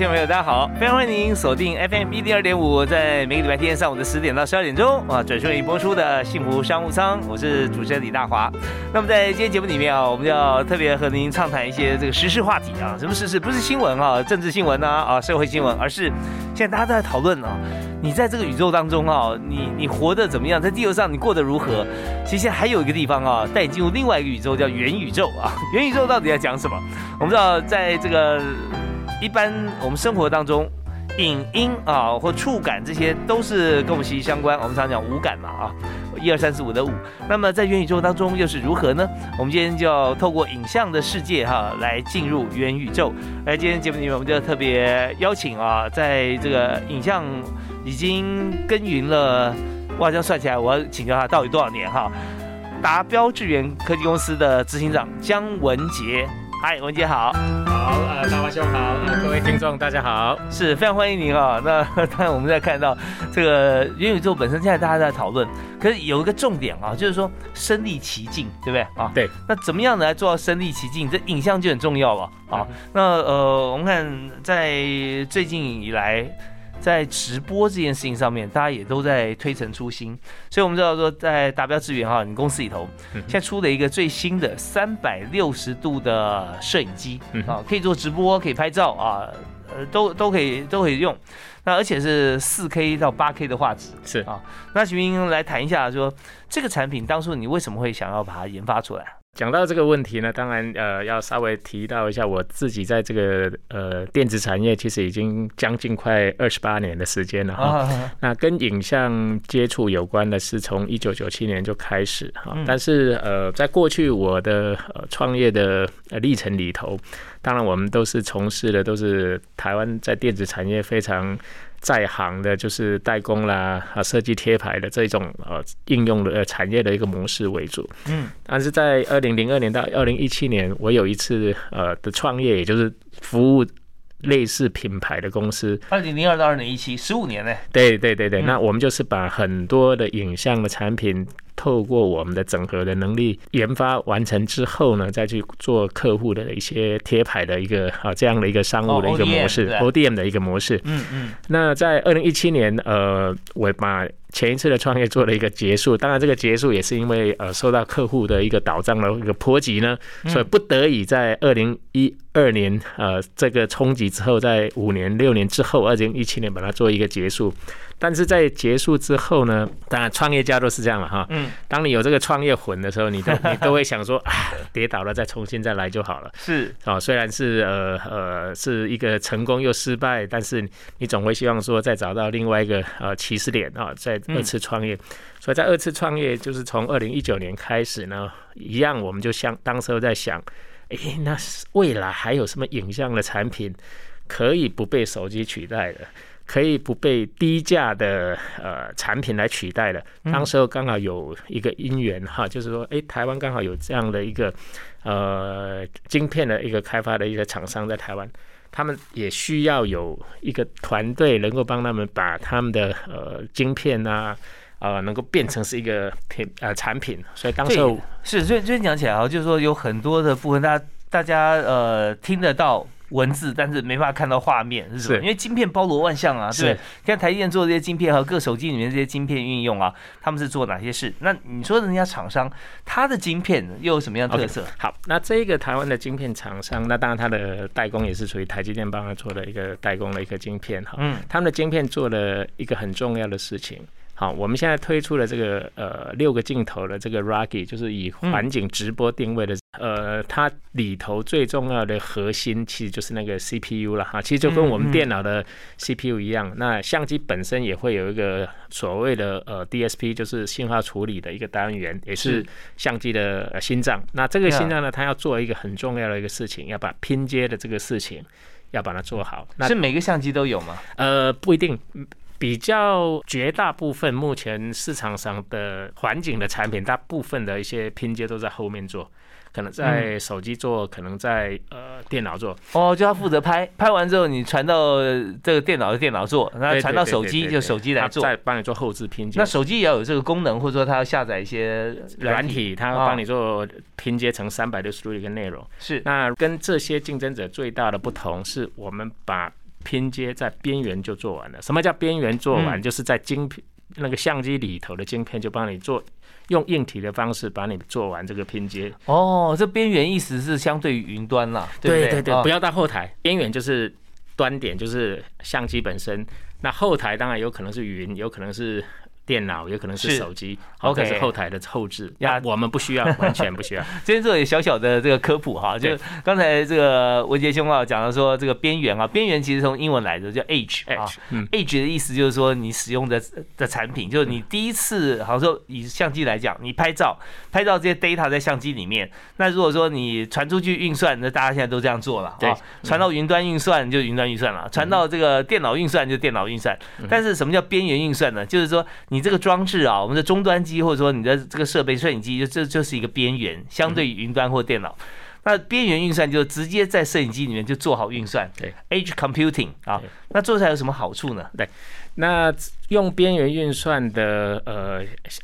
听众朋友，大家好！非常欢迎您锁定 FM 一零二点五，在每个礼拜天上午的十点到十二点钟啊，准时为您播出的幸福商务舱，我是主持人李大华。那么在今天节目里面啊，我们要特别和您畅谈一些这个时事话题啊，什么时事？不是新闻啊，政治新闻呐啊，社会新闻，而是现在大家都在讨论啊，你在这个宇宙当中啊，你你活得怎么样？在地球上你过得如何？其实还有一个地方啊，带你进入另外一个宇宙，叫元宇宙啊。元宇宙到底在讲什么？我们知道在这个。一般我们生活当中，影音啊或触感这些都是跟我们息息相关。我们常讲五感嘛啊，一二三四五的五。那么在元宇宙当中又是如何呢？我们今天就要透过影像的世界哈来进入元宇宙。来，今天节目里面我们就特别邀请啊，在这个影像已经耕耘了，哇，这样算起来我要请教他到底多少年哈？达标智源科技公司的执行长姜文杰。嗨，文杰好，好，呃，大华兄好，呃，各位听众大家好，是非常欢迎您啊。那当然我们在看到这个元宇宙本身，现在大家在讨论，可是有一个重点啊，就是说身临其境，对不对啊？对。那怎么样来做到身临其境？这影像就很重要了啊。那呃，我们看在最近以来。在直播这件事情上面，大家也都在推陈出新，所以我们知道说，在达标资源哈，你公司里头现在出了一个最新的三百六十度的摄影机啊，可以做直播，可以拍照啊，呃，都都可以都可以用，那而且是四 K 到八 K 的画质是。啊，那徐明来谈一下说，这个产品当初你为什么会想要把它研发出来？讲到这个问题呢，当然呃要稍微提到一下我自己在这个呃电子产业，其实已经将近快二十八年的时间了哈。那跟影像接触有关的是从一九九七年就开始哈。但是呃在过去我的呃创业的历程里头，当然我们都是从事的都是台湾在电子产业非常。在行的，就是代工啦啊，设计贴牌的这种呃应用的产业的一个模式为主。嗯，但是在二零零二年到二零一七年，我有一次呃的创业，也就是服务类似品牌的公司。二零零二到二零一七，十五年呢？对对对对，那我们就是把很多的影像的产品。透过我们的整合的能力研发完成之后呢，再去做客户的一些贴牌的一个啊这样的一个商务的一个模式，ODM 的一个模式。嗯嗯。那在二零一七年，呃，我把前一次的创业做了一个结束。当然，这个结束也是因为呃受到客户的一个倒账的一个波及呢，所以不得已在二零一二年呃这个冲击之后，在五年六年之后，二零一七年把它做一个结束。但是在结束之后呢，当然创业家都是这样了哈。嗯，当你有这个创业魂的时候，你都 你都会想说，啊，跌倒了再重新再来就好了。是啊，虽然是呃呃是一个成功又失败，但是你总会希望说再找到另外一个呃起始点啊，再二次创业。所以在二次创业就是从二零一九年开始呢，一样我们就像当时候在想，哎，那未来还有什么影像的产品可以不被手机取代的？可以不被低价的呃产品来取代的。当时候刚好有一个因缘哈，就是说，哎，台湾刚好有这样的一个呃晶片的一个开发的一个厂商在台湾，他们也需要有一个团队能够帮他们把他们的呃晶片啊呃能够变成是一个品呃产品。所以当时候是所以所以讲起来啊，就是说有很多的部分，大家大家呃听得到。文字，但是没办法看到画面，是什么？因为晶片包罗万象啊，对。看台积电做这些晶片和各手机里面这些晶片运用啊，他们是做哪些事？那你说人家厂商，他的晶片又有什么样特色？好，那这个台湾的晶片厂商，那当然他的代工也是属于台积电帮他做的一个代工的一个晶片哈。嗯。他们的晶片做了一个很重要的事情。好，我们现在推出了这个呃六个镜头的这个 r o c k y 就是以环境直播定位的呃，它里头最重要的核心其实就是那个 CPU 了哈，其实就跟我们电脑的 CPU 一样。那相机本身也会有一个所谓的呃 DSP，就是信号处理的一个单元，也是相机的心脏。那这个心脏呢，它要做一个很重要的一个事情，要把拼接的这个事情要把它做好。那是每个相机都有吗？呃，不一定。比较绝大部分目前市场上的环境的产品，大部分的一些拼接都在后面做。可能在手机做，可能在呃电脑做。哦，就他负责拍拍完之后，你传到这个电脑的电脑做，然后传到手机就手机来做，再帮你做后置拼接。那手机也要有这个功能，或者说它要下载一些软体，它帮你做拼接成三百六十度一个内容。是。那跟这些竞争者最大的不同是，我们把拼接在边缘就做完了。什么叫边缘做完？就是在晶片那个相机里头的晶片就帮你做。用硬体的方式把你做完这个拼接哦，这边缘意思是相对于云端啦，对对对，不要到后台，边缘就是端点，就是相机本身。那后台当然有可能是云，有可能是。电脑也可能是手机，OK，是后台的后置。呀，我们不需要，完全不需要。今天做点小小的这个科普哈，就刚才这个文杰兄啊讲到说这个边缘啊，边缘其实从英文来的叫 edge 啊，edge 的意思就是说你使用的的产品，就是你第一次，好像说以相机来讲，你拍照，拍照这些 data 在相机里面，那如果说你传出去运算，那大家现在都这样做了，对，传到云端运算就云端运算了，传到这个电脑运算就电脑运算，但是什么叫边缘运算呢？就是说你。这个装置啊，我们的终端机或者说你的这个设备摄影机，就这就是一个边缘，相对于云端或电脑。那边缘运算就直接在摄影机里面就做好运算，对，edge computing 啊。那做出来有什么好处呢？对，那用边缘运算的呃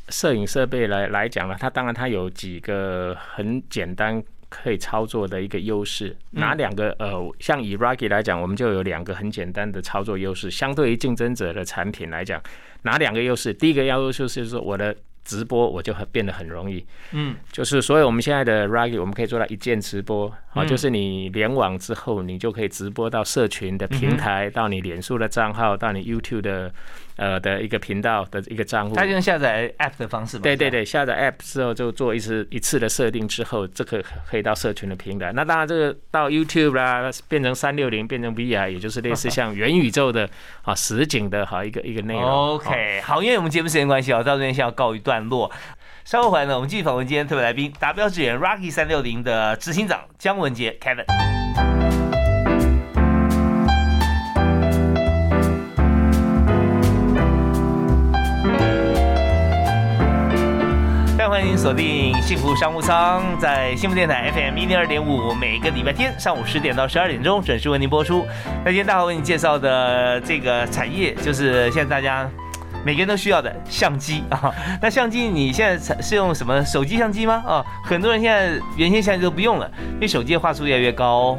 摄影设备来来讲呢，它当然它有几个很简单可以操作的一个优势。哪两个？呃，像以 Rocky 来讲，我们就有两个很简单的操作优势，相对于竞争者的产品来讲。哪两个优势？第一个优势就是说，我的直播我就变得很容易，嗯，就是所以我们现在的 Ruggy 我们可以做到一键直播，啊，就是你联网之后，你就可以直播到社群的平台，到你脸书的账号，到你 YouTube 的。呃的一个频道的一个账户，他用下载 App 的方式对对对，下载 App 之后就做一次一次的设定之后，这个可以到社群的平台。那当然，这个到 YouTube 啦，变成三六零，变成 VR，也就是类似像元宇宙的 啊实景的哈一个一个内容。OK，好，因为我们节目时间关系啊，到这边先要告一段落。稍后回来呢，我们继续访问今天特别来宾，达标智远 Rocky 三六零的执行长姜文杰 Kevin。锁定幸福商务舱，在幸福电台 FM 一零二点五，每个礼拜天上午十点到十二点钟准时为您播出。那今天大华为你介绍的这个产业，就是现在大家每个人都需要的相机啊。那相机你现在是用什么手机相机吗？啊，很多人现在原先相机都不用了，因为手机的画质越来越高，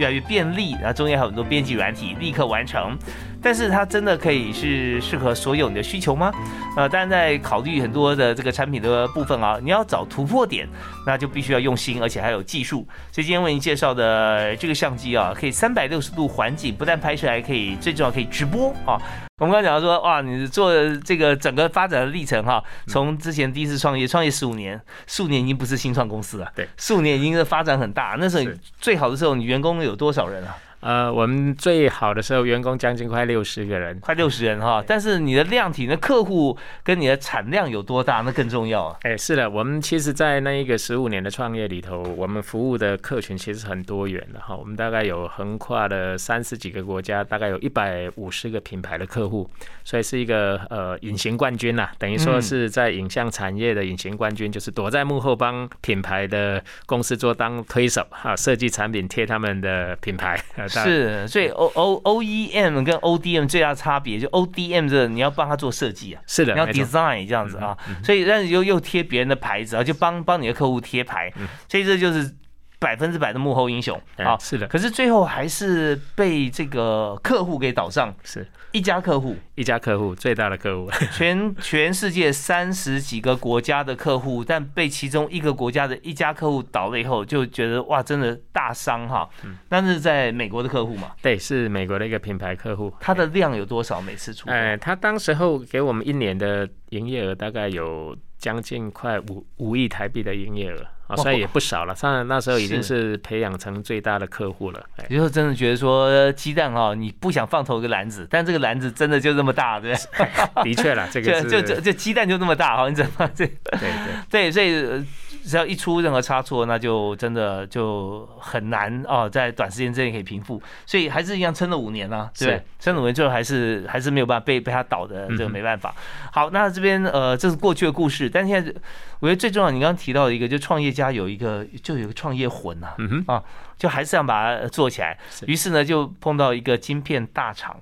越来越便利，然后中间还有很多编辑软体，立刻完成。但是它真的可以是适合所有你的需求吗？呃，但在考虑很多的这个产品的部分啊，你要找突破点，那就必须要用心，而且还有技术。所以今天为您介绍的这个相机啊，可以三百六十度环景，不但拍摄，还可以最重要可以直播啊。我们刚刚讲到说，哇，你做这个整个发展的历程哈，从之前第一次创业，创业十五年，数年已经不是新创公司了，对，数年已经是发展很大。那时候最好的时候，你员工有多少人啊？呃，我们最好的时候，员工将近快六十个人，快六十人哈。但是你的量体，那客户跟你的产量有多大，那更重要啊。哎，是的，我们其实，在那一个十五年的创业里头，我们服务的客群其实很多元的哈。我们大概有横跨了三十几个国家，大概有一百五十个品牌的客户，所以是一个呃隐形冠军呐，等于说是在影像产业的隐形冠军，就是躲在幕后帮品牌的公司做当推手哈，设计产品贴他们的品牌。是，所以 O O O E M 跟 O D M 最大差别就 O D M 这你要帮他做设计啊，是的，你要 design 这样子啊，所以但是又又贴别人的牌子啊，就帮帮你的客户贴牌，所以这就是百分之百的幕后英雄啊，是的。可是最后还是被这个客户给倒上，是。一家客户，一家客户，最大的客户，全全世界三十几个国家的客户，但被其中一个国家的一家客户倒了以后，就觉得哇，真的大伤哈。嗯，那是在美国的客户嘛？对，是美国的一个品牌客户。他的量有多少？每次出？哎，他当时候给我们一年的营业额大概有将近快五五亿台币的营业额啊，所以也不少了。当然那时候已经是培养成最大的客户了。也就是真的觉得说鸡蛋哈，你不想放投一个篮子，但这个篮子真的就这么大，对不对？的确了，这个 就就就鸡蛋就那么大哈，你怎么这？对对 对，所以。只要一出任何差错，那就真的就很难哦，在短时间之内可以平复，所以还是一样撑了五年啊，对，撑了五年最后还是还是没有办法。被被他倒的，这个没办法。好，那这边呃，这是过去的故事，但现在我觉得最重要，你刚刚提到的一个，就创业家有一个就有个创业魂呐，啊，就还是想把它做起来。于是呢，就碰到一个晶片大厂，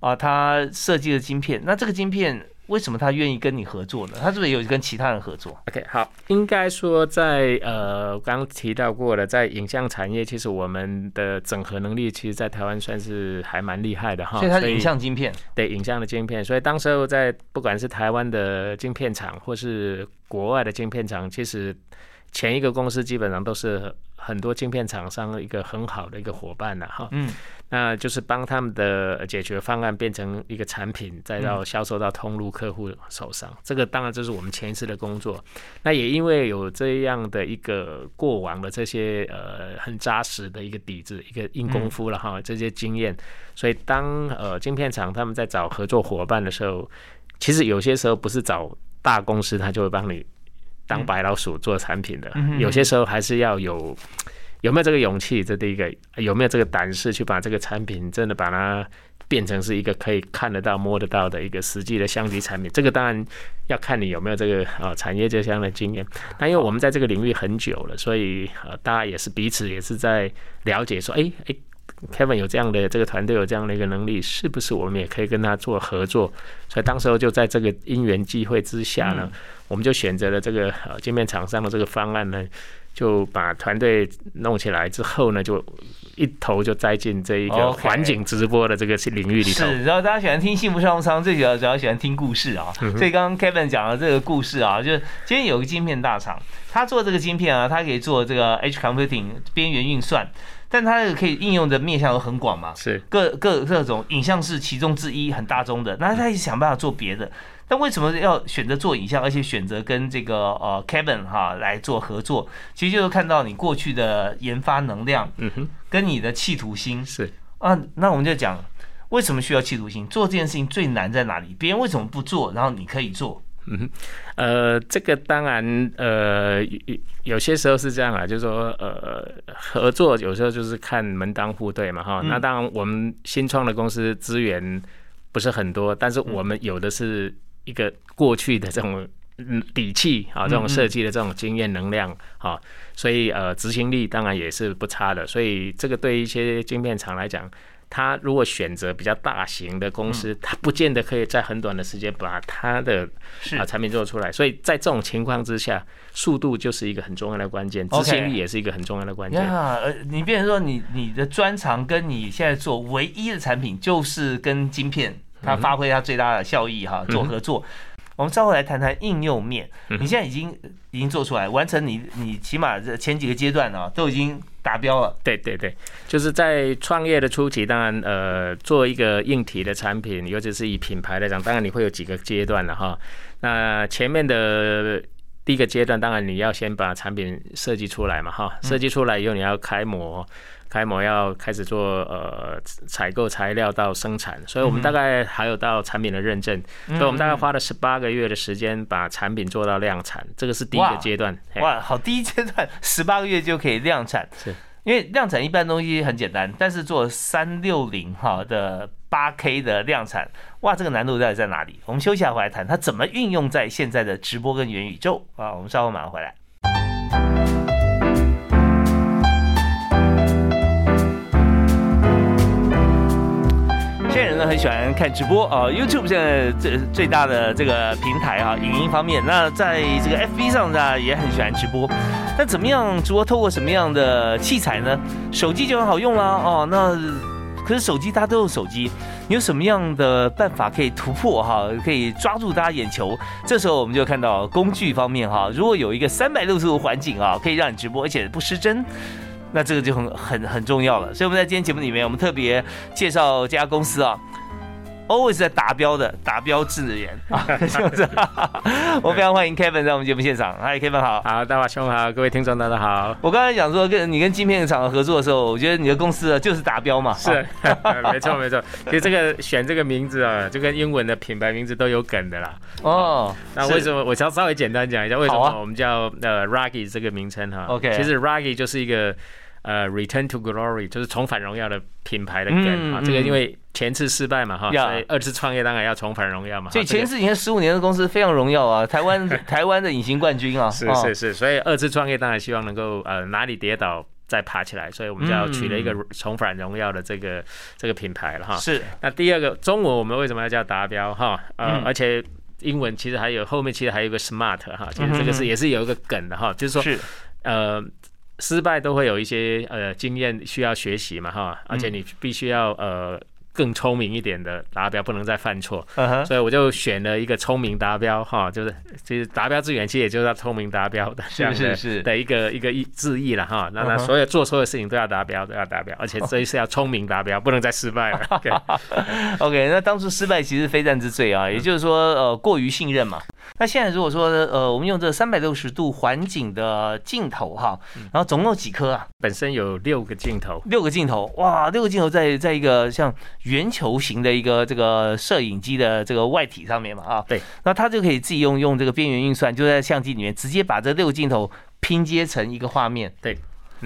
啊，他设计的晶片，那这个晶片。为什么他愿意跟你合作呢？他是不是有跟其他人合作？OK，好，应该说在呃刚刚提到过了，在影像产业，其实我们的整合能力，其实，在台湾算是还蛮厉害的哈。所以它是影像晶片，对影像的晶片。所以当时候在不管是台湾的晶片厂，或是国外的晶片厂，其实前一个公司基本上都是很多晶片厂商一个很好的一个伙伴了哈。嗯。那就是帮他们的解决方案变成一个产品，再到销售到通路客户手上。这个当然这是我们前一次的工作。那也因为有这样的一个过往的这些呃很扎实的一个底子、一个硬功夫了哈，这些经验，所以当呃晶片厂他们在找合作伙伴的时候，其实有些时候不是找大公司，他就会帮你当白老鼠做产品的，有些时候还是要有。有没有这个勇气？这第一个有没有这个胆识去把这个产品真的把它变成是一个可以看得到、摸得到的一个实际的相机产品？这个当然要看你有没有这个啊产业这项的经验。那因为我们在这个领域很久了，所以呃大家也是彼此也是在了解说，哎哎，Kevin 有这样的这个团队有这样的一个能力，是不是我们也可以跟他做合作？所以当时候就在这个因缘际会之下呢，我们就选择了这个呃镜面厂商的这个方案呢。就把团队弄起来之后呢，就一头就栽进这一个环境直播的这个领域里头。是，然后大家喜欢听幸福商务舱，最主要主要喜欢听故事啊。所以刚刚 Kevin 讲的这个故事啊，就是今天有个晶片大厂，他做这个晶片啊，他可以做这个 H computing 边缘运算，但它这个可以应用的面向都很广嘛。是，各各各种影像是其中之一，很大众的。那他一直想办法做别的。但为什么要选择做影像，而且选择跟这个呃 Kevin 哈来做合作？其实就是看到你过去的研发能量，嗯哼，跟你的企图心是啊。那我们就讲为什么需要企图心？做这件事情最难在哪里？别人为什么不做，然后你可以做？嗯哼，呃，这个当然呃有些时候是这样啊，就是说呃合作有时候就是看门当户对嘛哈。那当然我们新创的公司资源不是很多，但是我们有的是。一个过去的这种底气啊，这种设计的这种经验能量啊，所以呃执行力当然也是不差的。所以这个对一些晶片厂来讲，它如果选择比较大型的公司，他不见得可以在很短的时间把它的啊产品做出来。所以在这种情况之下，速度就是一个很重要的关键，执行力也是一个很重要的关键。呃，你变成说你你的专长跟你现在做唯一的产品就是跟晶片。它发挥它最大的效益哈，做合作。我们稍后来谈谈应用面。你现在已经已经做出来，完成你你起码这前几个阶段啊，都已经达标了。对对对，就是在创业的初期，当然呃，做一个硬体的产品，尤其是以品牌来讲，当然你会有几个阶段了哈。那前面的第一个阶段，当然你要先把产品设计出来嘛哈，设计出来以后你要开模。开模要开始做呃采购材料到生产，所以我们大概还有到产品的认证，所以我们大概花了十八个月的时间把产品做到量产，这个是第一个阶段。哇，好，第一阶段 十八个月就可以量产，是因为量产一般东西很简单，但是做三六零哈的八 K 的量产，哇，这个难度到底在哪里？我们休息下回来谈，它怎么运用在现在的直播跟元宇宙啊？我们稍后马上回来。现在人呢很喜欢看直播啊，YouTube 现在最最大的这个平台啊，影音方面，那在这个 FB 上呢也很喜欢直播。那怎么样直播？透过什么样的器材呢？手机就很好用啦哦。那可是手机大家都用手机，你有什么样的办法可以突破哈？可以抓住大家眼球？这时候我们就看到工具方面哈，如果有一个三百六十度环境啊，可以让你直播，而且不失真。那这个就很很很重要了，所以我们在今天节目里面，我们特别介绍这家公司啊，always 在达标的达标智人 啊，是不是？我非常欢迎 Kevin 在我们节目现场。嗨，Kevin 好。好，大华兄好，各位听众大家好。我刚才讲说跟你跟晶片厂合作的时候，我觉得你的公司就是达标嘛。是，没错没错。其实这个选这个名字啊，就跟英文的品牌名字都有梗的啦。哦。那为什么我稍稍微简单讲一下，为什么我们叫呃 Ruggy 这个名称哈？OK。其实 Ruggy 就是一个。呃，Return to Glory 就是重返荣耀的品牌的梗啊，这个因为前次失败嘛哈，所以二次创业当然要重返荣耀嘛。所以前次你看十五年的公司非常荣耀啊，台湾台湾的隐形冠军啊，是是是，所以二次创业当然希望能够呃哪里跌倒再爬起来，所以我们就要取了一个重返荣耀的这个这个品牌了哈。是。那第二个中文我们为什么要叫达标哈？呃，而且英文其实还有后面其实还有一个 Smart 哈，其实这个是也是有一个梗的哈，就是说是呃。失败都会有一些呃经验需要学习嘛哈，而且你必须要呃。更聪明一点的达标不能再犯错，所以我就选了一个聪明达标哈，就是其实达标之源其实也就是聪明达标的这样的的一个一个意字意了哈。那那所有做所有事情都要达标，都要达标，而且这一次要聪明达标，不能再失败了。OK，那当初失败其实非战之罪啊，也就是说呃过于信任嘛。那现在如果说呃我们用这三百六十度环景的镜头哈，然后总共有几颗啊？本身有六个镜头，六个镜头哇，六个镜头在在一个像。圆球形的一个这个摄影机的这个外体上面嘛啊，对，那它就可以自己用用这个边缘运算，就在相机里面直接把这六个镜头拼接成一个画面。对，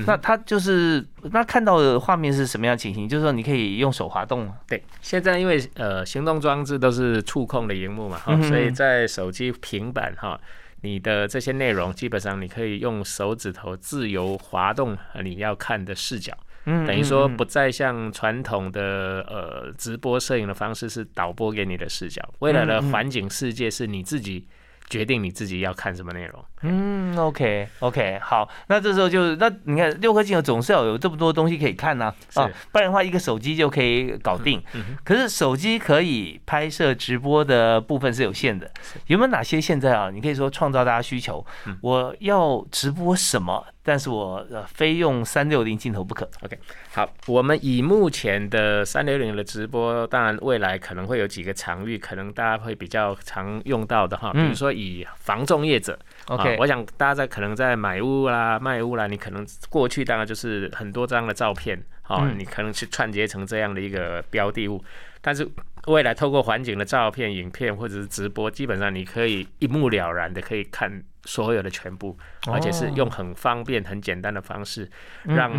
那它就是那看到的画面是什么样情形？就是说你可以用手滑动。对，现在因为呃行动装置都是触控的荧幕嘛哈，所以在手机、平板哈，你的这些内容基本上你可以用手指头自由滑动你要看的视角。嗯，等于说不再像传统的呃直播摄影的方式是导播给你的视角，未来的环境世界是你自己决定你自己要看什么内容。嗯，OK OK，好，那这时候就是那你看六颗镜头总是要有这么多东西可以看呢啊，不然的话一个手机就可以搞定。可是手机可以拍摄直播的部分是有限的，有没有哪些现在啊？你可以说创造大家需求，我要直播什么？但是我呃非用三六零镜头不可。OK，好，我们以目前的三六零的直播，当然未来可能会有几个场域，可能大家会比较常用到的哈，比如说以防重业者。OK，我想大家在可能在买屋啦、卖屋啦，你可能过去当然就是很多张的照片，好，你可能去串接成这样的一个标的物，但是未来透过环境的照片、影片或者是直播，基本上你可以一目了然的可以看。所有的全部，而且是用很方便、很简单的方式，让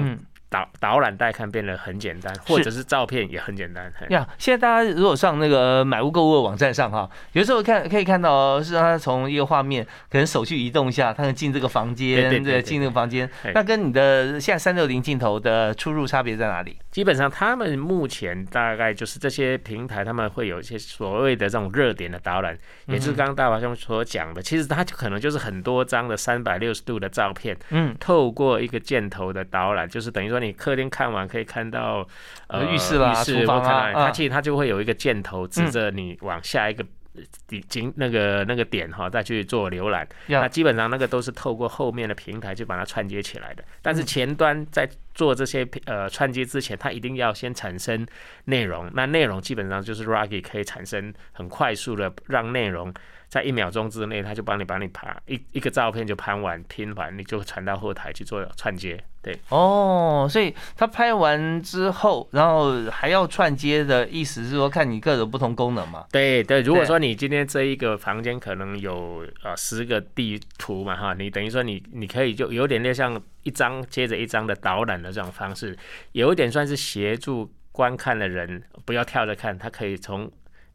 导导览带看变得很简单，或者是照片也很简单。呀，现在大家如果上那个买屋购物的网站上哈，有时候看可以看到，是他从一个画面，可能手去移动一下，他能进这个房间，对，进那个房间。那跟你的现在三六零镜头的出入差别在哪里？基本上，他们目前大概就是这些平台，他们会有一些所谓的这种热点的导览，也就是刚刚大华兄所讲的，其实它可能就是很多张的三百六十度的照片，嗯，透过一个箭头的导览，就是等于说你客厅看完可以看到呃浴室啦、厨房啊，它其实它就会有一个箭头指着你往下一个。底经那个那个点哈，再去做浏览，那基本上那个都是透过后面的平台去把它串接起来的。但是前端在做这些呃串接之前，它一定要先产生内容。那内容基本上就是 Rocky 可以产生很快速的让内容。在一秒钟之内，他就帮你帮你拍一一个照片就拍完拼完，你就传到后台去做串接。对，哦，所以他拍完之后，然后还要串接的意思是说，看你各种不同功能嘛？对对，如果说你今天这一个房间可能有呃十个地图嘛哈，你等于说你你可以就有点类像一张接着一张的导览的这种方式，有一点算是协助观看的人不要跳着看，他可以从。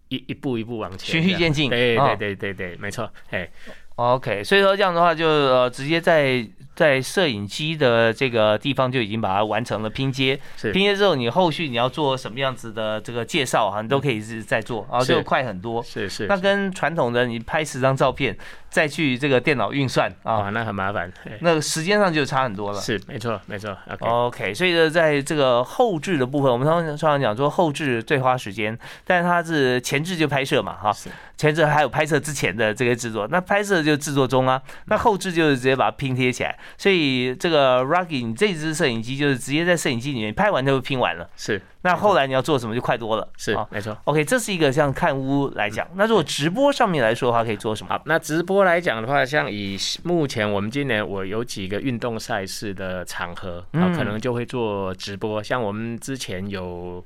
一一步一步往前，循序渐进。对对对对对，没错。哎，OK，所以说这样的话，就呃直接在在摄影机的这个地方就已经把它完成了拼接。是拼接之后，你后续你要做什么样子的这个介绍啊，你都可以是在做，啊就快很多。是是。那跟传统的你拍十张照片。再去这个电脑运算啊，那很麻烦，那时间上就差很多了。是，没错，没错。OK，所以呢，在这个后置的部分，我们常常常讲说后置最花时间，但是它是前置就拍摄嘛，哈，前置还有拍摄之前的这个制作，那拍摄就制作中啊，那后置就是直接把它拼贴起来。所以这个 Ruggy，你这支摄影机就是直接在摄影机里面拍完就拼完了。是。那后来你要做什么就快多了。是啊没错。OK，这是一个像看屋来讲。那如果直播上面来说的话，可以做什么？好，那直播来讲的话，像以目前我们今年我有几个运动赛事的场合可能就会做直播。像我们之前有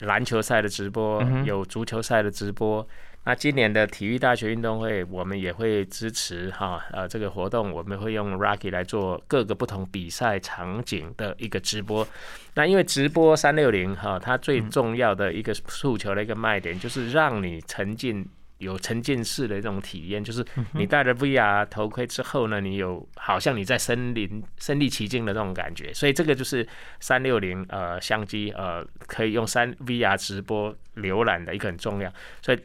篮球赛的直播有足球赛的直播。那今年的体育大学运动会，我们也会支持哈，呃，这个活动我们会用 Rocky 来做各个不同比赛场景的一个直播。那因为直播三六零哈，它最重要的一个诉求的一个卖点，就是让你沉浸。有沉浸式的这种体验，就是你戴了 VR 头盔之后呢，你有好像你在森林身临其境的这种感觉，所以这个就是三六零呃相机呃可以用三 VR 直播浏览的一个很重要，所以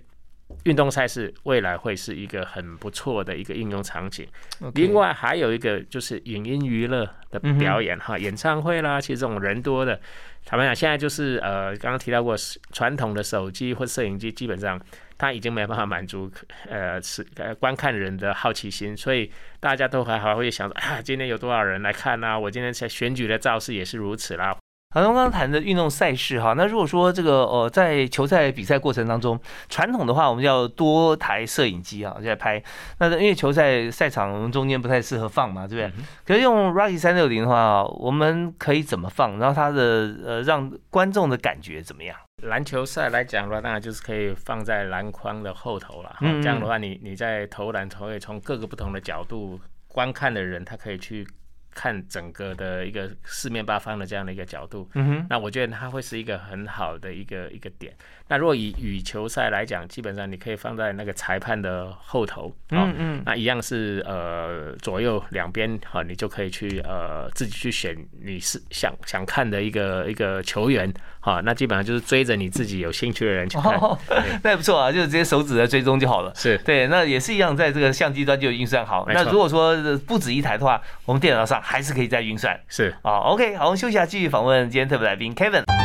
运动赛事未来会是一个很不错的一个应用场景。另外还有一个就是影音娱乐的表演哈，演唱会啦，其实这种人多的，坦白讲，现在就是呃刚刚提到过传统的手机或摄影机，基本上它已经没办法满足呃是呃观看人的好奇心，所以大家都还还会想说啊，今天有多少人来看啊？我今天在选举的造势也是如此啦。好，刚刚谈的运动赛事哈，那如果说这个呃，在球赛比赛过程当中，传统的话，我们要多台摄影机啊在拍。那因为球赛赛场中间不太适合放嘛，对不对？可是用 Rocky 三六零的话，我们可以怎么放？然后它的呃，让观众的感觉怎么样？篮球赛来讲的话，当然就是可以放在篮筐的后头了。嗯这样的话，你你在投篮，可以从各个不同的角度观看的人，他可以去看整个的一个四面八方的这样的一个角度。嗯哼，那我觉得它会是一个很好的一个一个点。那如果以羽球赛来讲，基本上你可以放在那个裁判的后头，哦嗯嗯，那一样是呃左右两边哈，你就可以去呃自己去选你是想想看的一个一个球员哈，那基本上就是追着你自己有兴趣的人去看。哦，那也不错啊，就是直接手指在追踪就好了。是对，那也是一样，在这个相机端就有运算好。那如果说呃不止一台的话，我们电脑上还是可以再运算。是，啊，OK，好，我们休息一下，继续访问今天特别来宾 Kevin。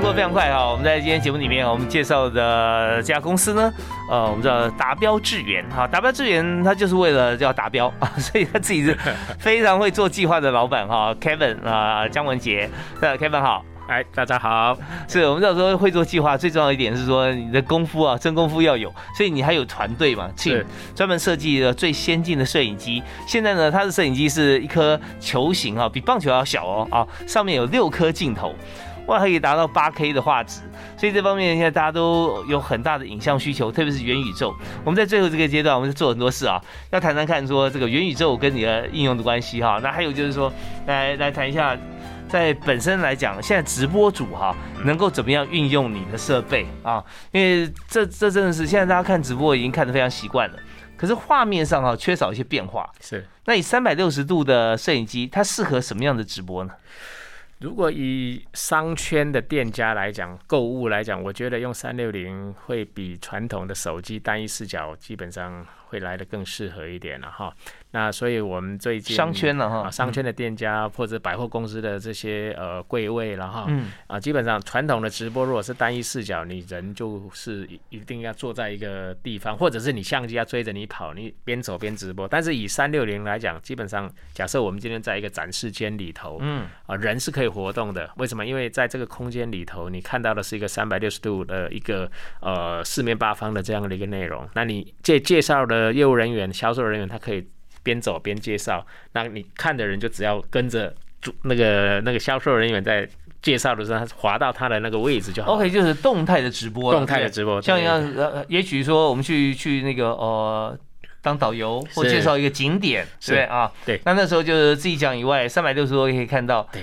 间过得非常快哈，我们在今天节目里面，我们介绍的这家公司呢，呃，我们叫达标智源哈，达标智源它就是为了要达标啊，所以他自己是非常会做计划的老板哈，Kevin 啊、姜文杰，呃，Kevin 好。哎，大家好，是我们知道说会做计划，最重要一点是说你的功夫啊，真功夫要有，所以你还有团队嘛，请是专门设计了最先进的摄影机。现在呢，它的摄影机是一颗球形啊，比棒球要小哦啊，上面有六颗镜头。哇，可以达到八 K 的画质，所以这方面现在大家都有很大的影像需求，特别是元宇宙。我们在最后这个阶段，我们做很多事啊，要谈谈看说这个元宇宙跟你的应用的关系哈。那还有就是说，来来谈一下，在本身来讲，现在直播主哈能够怎么样运用你的设备啊？因为这这真的是现在大家看直播已经看得非常习惯了，可是画面上哈缺少一些变化。是。那以三百六十度的摄影机，它适合什么样的直播呢？如果以商圈的店家来讲，购物来讲，我觉得用三六零会比传统的手机单一视角基本上会来的更适合一点了哈。那所以我们最近商圈了哈啊，商圈的店家或者百货公司的这些呃柜位了哈，嗯啊，基本上传统的直播如果是单一视角，你人就是一一定要坐在一个地方，或者是你相机要追着你跑，你边走边直播。但是以三六零来讲，基本上假设我们今天在一个展示间里头，嗯，啊，人是可以活动的。为什么？因为在这个空间里头，你看到的是一个三百六十度的一个呃四面八方的这样的一个内容。那你介介绍的业务人员、销售人员，他可以边走边介绍，那你看的人就只要跟着主那个那个销售人员在介绍的时候，他滑到他的那个位置就好。OK，就是动态的直播，动态的直播，像一样呃，也许说我们去去那个呃。当导游或介绍一个景点，对啊？对那那时候就是自己讲以外，三百六十度可以看到。对。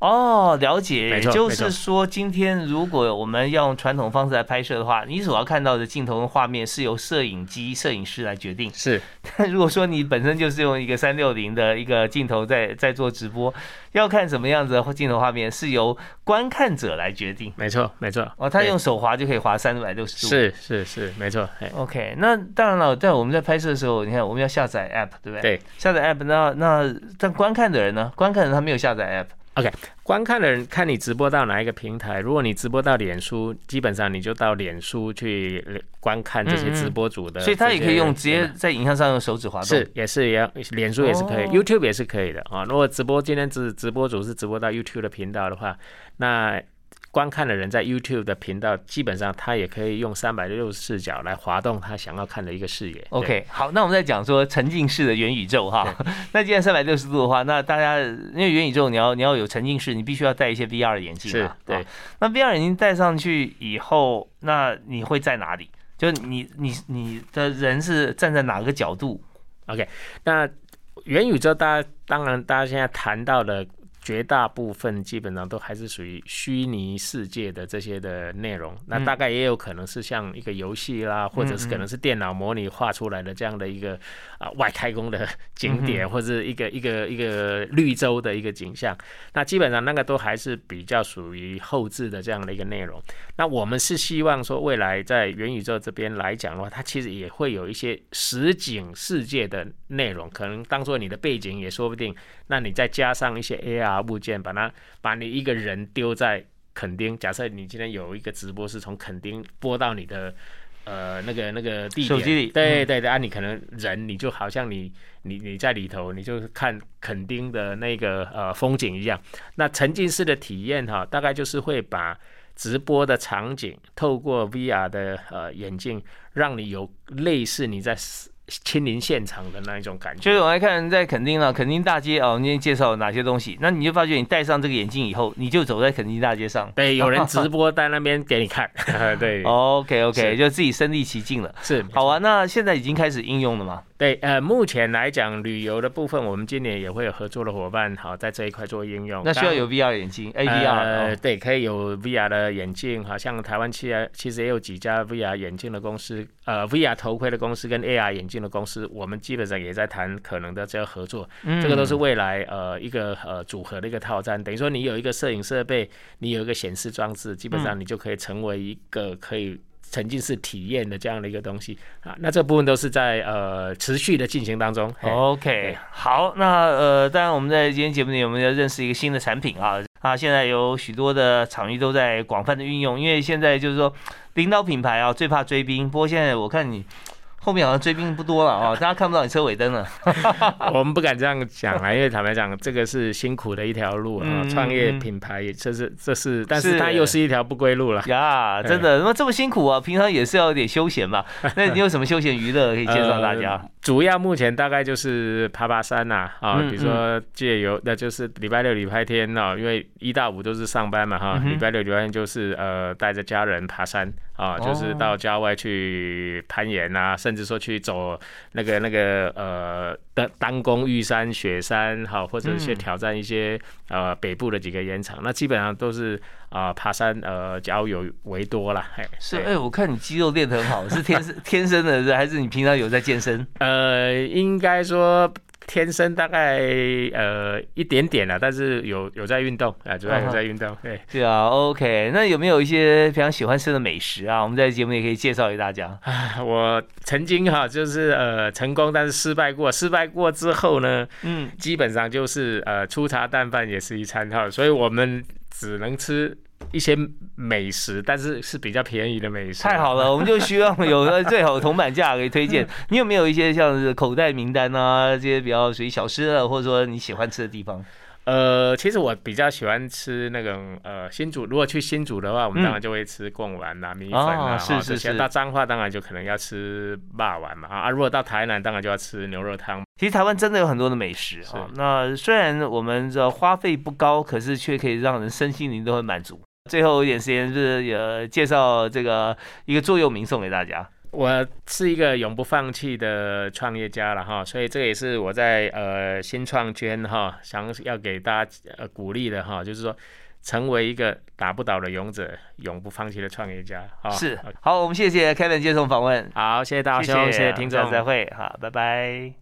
哦，了解，也就是说，今天如果我们要用传统方式来拍摄的话，你所要看到的镜头跟画面是由摄影机、摄影师来决定。是 但如果说你本身就是用一个三六零的一个镜头在在做直播，要看什么样子的镜头画面是由观看者来决定。没错没错。哦，他用手滑就可以滑三百六十度。是是是没错，哎 OK，那当然了，在我们在拍摄的时候，你看我们要下载 App，对不对？对。下载 App，那那但观看的人呢？观看人他没有下载 App，OK，观看的人看你直播到哪一个平台，如果你直播到脸书，基本上你就到脸书去观看这些直播主的，所以他也可以用直接在影像上用手指滑动，是也是一样，脸书也是可以，YouTube 也是可以的啊。如果直播今天直直播主是直播到 YouTube 的频道的话，那。观看的人在 YouTube 的频道，基本上他也可以用三百六十视角来滑动他想要看的一个视野。OK，好，那我们再讲说沉浸式的元宇宙哈。那既然三百六十度的话，那大家因为元宇宙你要你要有沉浸式，你必须要戴一些 VR 的眼镜啊。对。那 VR 眼镜戴上去以后，那你会在哪里？就你你你的人是站在哪个角度？OK，那元宇宙大家当然大家现在谈到的。绝大部分基本上都还是属于虚拟世界的这些的内容，那大概也有可能是像一个游戏啦，或者是可能是电脑模拟画出来的这样的一个啊外太空的 景点，或者一个一个一个绿洲的一个景象。那基本上那个都还是比较属于后置的这样的一个内容。那我们是希望说，未来在元宇宙这边来讲的话，它其实也会有一些实景世界的内容，可能当做你的背景也说不定。那你再加上一些 AR。物件把它把你一个人丢在垦丁，假设你今天有一个直播是从垦丁播到你的呃那个那个地手机里，对对对啊，你可能人你就好像你你你在里头，你就看垦丁的那个呃风景一样。那沉浸式的体验哈，大概就是会把直播的场景透过 VR 的呃眼镜，让你有类似你在。亲临现场的那一种感觉，就是我来看在垦丁啊，垦丁大街啊，我今天介绍哪些东西？那你就发觉你戴上这个眼镜以后，你就走在垦丁大街上，对，有人直播在那边给你看，对，OK OK，就自己身临其境了，是，好啊。那现在已经开始应用了吗？对，呃，目前来讲，旅游的部分，我们今年也会有合作的伙伴，好，在这一块做应用。那需要有 VR 眼镜，AR，呃，对，可以有 VR 的眼镜，好像台湾其实其实也有几家 VR 眼镜的公司，呃，VR 头盔的公司跟 AR 眼镜的公司，我们基本上也在谈可能的这个合作。嗯，这个都是未来呃一个呃组合的一个套餐，等于说你有一个摄影设备，你有一个显示装置，基本上你就可以成为一个可以。沉浸式体验的这样的一个东西啊，那这部分都是在呃持续的进行当中。OK，好，那呃，当然我们在今天节目里我们要认识一个新的产品啊啊，现在有许多的场域都在广泛的运用，因为现在就是说领导品牌啊最怕追兵，不过现在我看你。后面好像追兵不多了啊，大家看不到你车尾灯了。我们不敢这样讲啊，因为坦白讲，这个是辛苦的一条路啊。创业品牌，这是这是，但是它又是一条不归路了呀。真的，那么这么辛苦啊，平常也是要有点休闲嘛。那你有什么休闲娱乐可以介绍大家？主要目前大概就是爬爬山呐，啊，比如说借由，那就是礼拜六、礼拜天哦，因为一到五都是上班嘛，哈，礼拜六、礼拜天就是呃带着家人爬山啊，就是到郊外去攀岩啊，甚至说去走那个那个呃单单攻玉山、雪山，哈，或者去挑战一些呃北部的几个岩场，那基本上都是。啊，爬山呃，交友为多啦，嘿，是哎，我看你肌肉练得很好，是天生 天生的，是还是你平常有在健身？呃，应该说天生大概呃一点点了，但是有有在运动啊，主要有在运动，对，对啊，OK，那有没有一些非常喜欢吃的美食啊？我们在节目也可以介绍给大家。我曾经哈就是呃成功，但是失败过，失败过之后呢，嗯，基本上就是呃粗茶淡饭也是一餐哈，所以我们。只能吃一些美食，但是是比较便宜的美食。太好了，我们就希望有个最好的铜板价可以推荐。你有没有一些像是口袋名单啊，这些比较属于小吃的，或者说你喜欢吃的地方？呃，其实我比较喜欢吃那种呃新竹，如果去新竹的话，我们当然就会吃贡丸呐、米粉啊。是是是。到彰化当然就可能要吃霸丸嘛啊。如果到台南，当然就要吃牛肉汤。其实台湾真的有很多的美食啊。那虽然我们的花费不高，可是却可以让人身心灵都很满足。最后一点时间是也介绍这个一个座右铭送给大家。我是一个永不放弃的创业家了哈，所以这也是我在呃新创圈哈想要给大家呃鼓励的哈，就是说成为一个打不倒的勇者，永不放弃的创业家哈。是，好，我们谢谢 Kevin 接受访问。好，谢谢大家，谢谢听众，再会，好，拜拜。